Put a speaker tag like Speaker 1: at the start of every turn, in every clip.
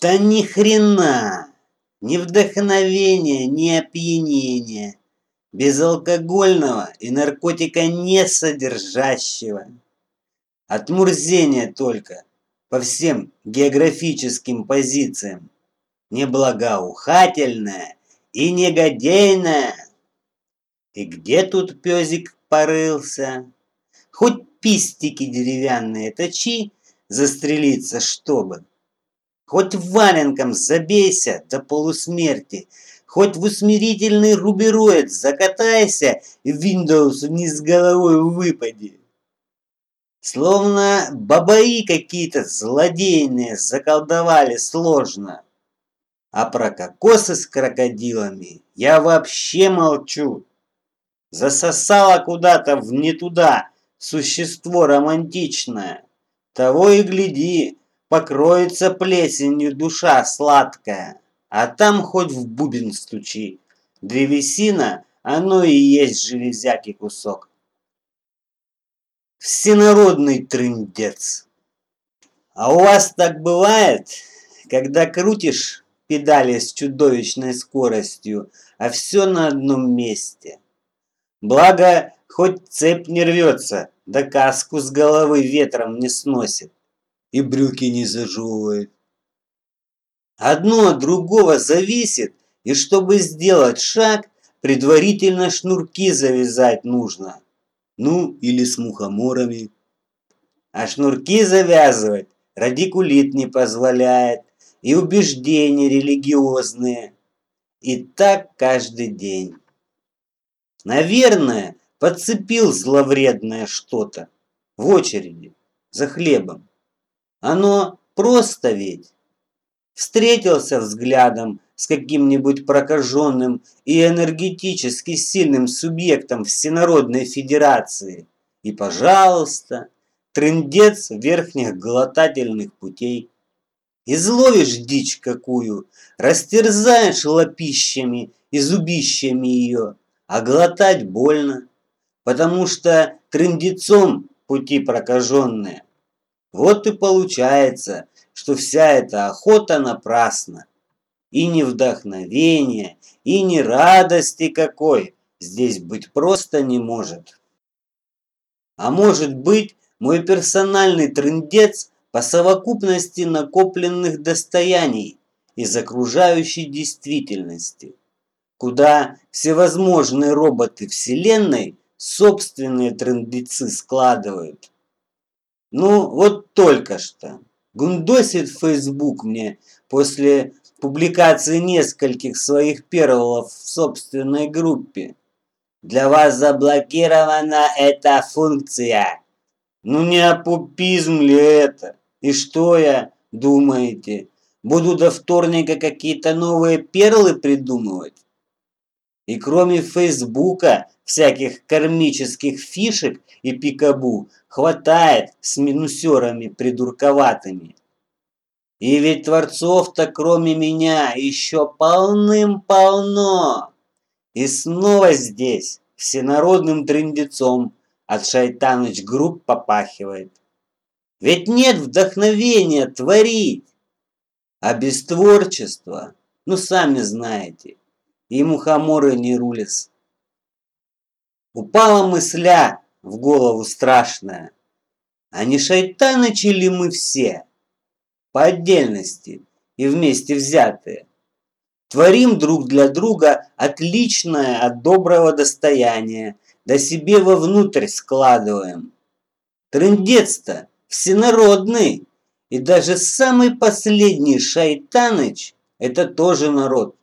Speaker 1: Да ни хрена! Ни вдохновения, ни опьянения. Безалкогольного и наркотика не содержащего. Отмурзение только по всем географическим позициям. Неблагоухательное и негодейное. И где тут пёзик порылся? Хоть пистики деревянные точи, застрелиться чтобы. Хоть валенком забейся до полусмерти, хоть в усмирительный рубероид закатайся Windows вниз головой выпади. Словно бабаи какие-то злодейные заколдовали сложно. А про кокосы с крокодилами я вообще молчу. Засосало куда-то в не туда существо романтичное. Того и гляди, покроется плесенью душа сладкая. А там хоть в бубен стучи. Древесина, оно и есть железякий кусок. Всенародный трындец. А у вас так бывает, когда крутишь педали с чудовищной скоростью, а все на одном месте. Благо, хоть цепь не рвется, да каску с головы ветром не сносит и брюки не зажевывает. Одно от другого зависит, и чтобы сделать шаг, предварительно шнурки завязать нужно. Ну, или с мухоморами. А шнурки завязывать радикулит не позволяет, и убеждения религиозные. И так каждый день. Наверное, подцепил зловредное что-то в очереди за хлебом. Оно просто ведь. Встретился взглядом с каким-нибудь прокаженным и энергетически сильным субъектом Всенародной Федерации. И, пожалуйста, трындец верхних глотательных путей. Изловишь дичь какую, растерзаешь лопищами и зубищами ее, а глотать больно, потому что трындецом пути прокаженные. Вот и получается, что вся эта охота напрасна. И ни вдохновения, и ни радости какой здесь быть просто не может. А может быть, мой персональный трындец по совокупности накопленных достояний из окружающей действительности куда всевозможные роботы Вселенной собственные трендецы складывают. Ну, вот только что. Гундосит Facebook мне после публикации нескольких своих перволов в собственной группе. Для вас заблокирована эта функция. Ну не апупизм ли это? И что я, думаете, буду до вторника какие-то новые перлы придумывать? И кроме Фейсбука, всяких кармических фишек и пикабу хватает с минусерами придурковатыми. И ведь творцов-то кроме меня еще полным-полно. И снова здесь, всенародным трындецом, от Шайтаныч групп попахивает. Ведь нет вдохновения творить. А без творчества, ну сами знаете, и мухоморы не рулис. Упала мысля в голову страшная. А не шайтанычи ли мы все? По отдельности и вместе взятые. Творим друг для друга отличное от доброго достояния, да себе вовнутрь складываем. Трындец-то всенародный, и даже самый последний шайтаныч – это тоже народ.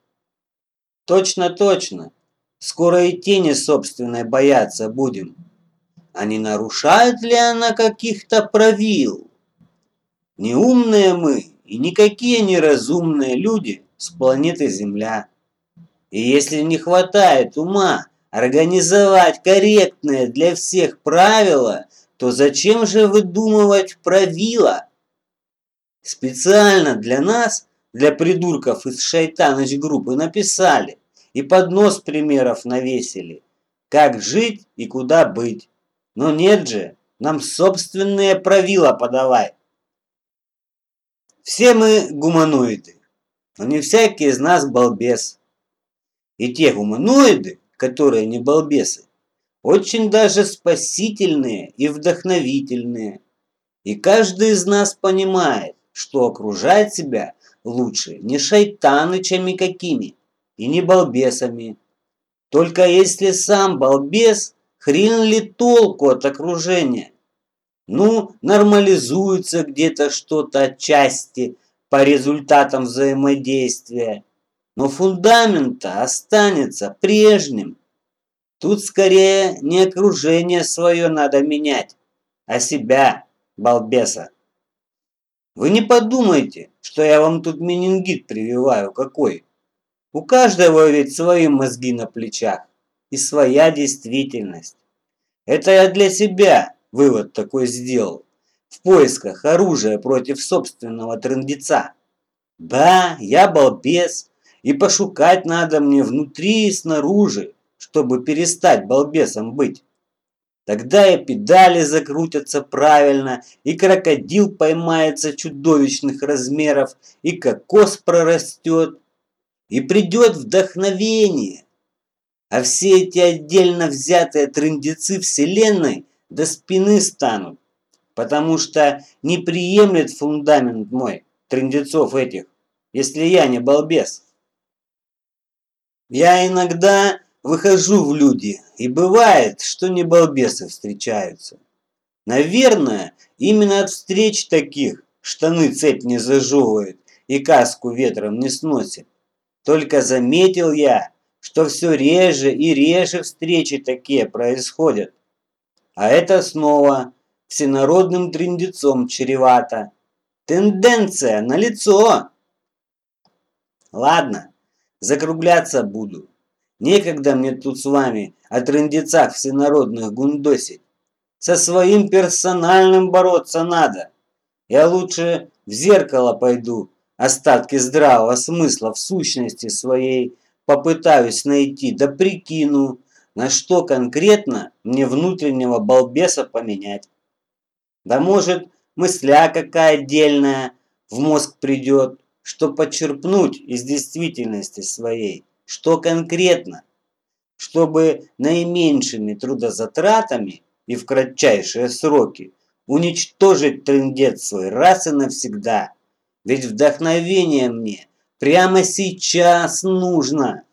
Speaker 1: Точно, точно. Скоро и тени собственной бояться будем. А не нарушает ли она каких-то правил? Неумные мы и никакие неразумные люди с планеты Земля. И если не хватает ума организовать корректные для всех правила, то зачем же выдумывать правила? Специально для нас для придурков из шайтаныч группы написали и поднос примеров навесили, как жить и куда быть. Но нет же, нам собственные правила подавай. Все мы гуманоиды, но не всякий из нас балбес. И те гуманоиды, которые не балбесы, очень даже спасительные и вдохновительные. И каждый из нас понимает, что окружать себя лучше не шайтанычами какими и не балбесами. Только если сам балбес, хрен ли толку от окружения? Ну, нормализуется где-то что-то отчасти по результатам взаимодействия, но фундамент-то останется прежним. Тут скорее не окружение свое надо менять, а себя, балбеса. Вы не подумайте, что я вам тут менингит прививаю какой. У каждого ведь свои мозги на плечах и своя действительность. Это я для себя вывод такой сделал. В поисках оружия против собственного трындеца. Да, я балбес, и пошукать надо мне внутри и снаружи, чтобы перестать балбесом быть. Тогда и педали закрутятся правильно, и крокодил поймается чудовищных размеров, и кокос прорастет, и придет вдохновение. А все эти отдельно взятые трындецы Вселенной до спины станут, потому что не приемлет фундамент мой, трындецов этих, если я не балбес. Я иногда выхожу в люди, и бывает, что не балбесы встречаются. Наверное, именно от встреч таких штаны цепь не зажевывает и каску ветром не сносит. Только заметил я, что все реже и реже встречи такие происходят. А это снова всенародным трендецом чревато. Тенденция налицо. Ладно, закругляться буду. Некогда мне тут с вами о трындецах всенародных гундосить. Со своим персональным бороться надо. Я лучше в зеркало пойду, остатки здравого смысла в сущности своей попытаюсь найти, да прикину, на что конкретно мне внутреннего балбеса поменять. Да может, мысля какая отдельная в мозг придет, что почерпнуть из действительности своей, что конкретно, чтобы наименьшими трудозатратами и в кратчайшие сроки уничтожить трендец свой раз и навсегда. Ведь вдохновение мне прямо сейчас нужно.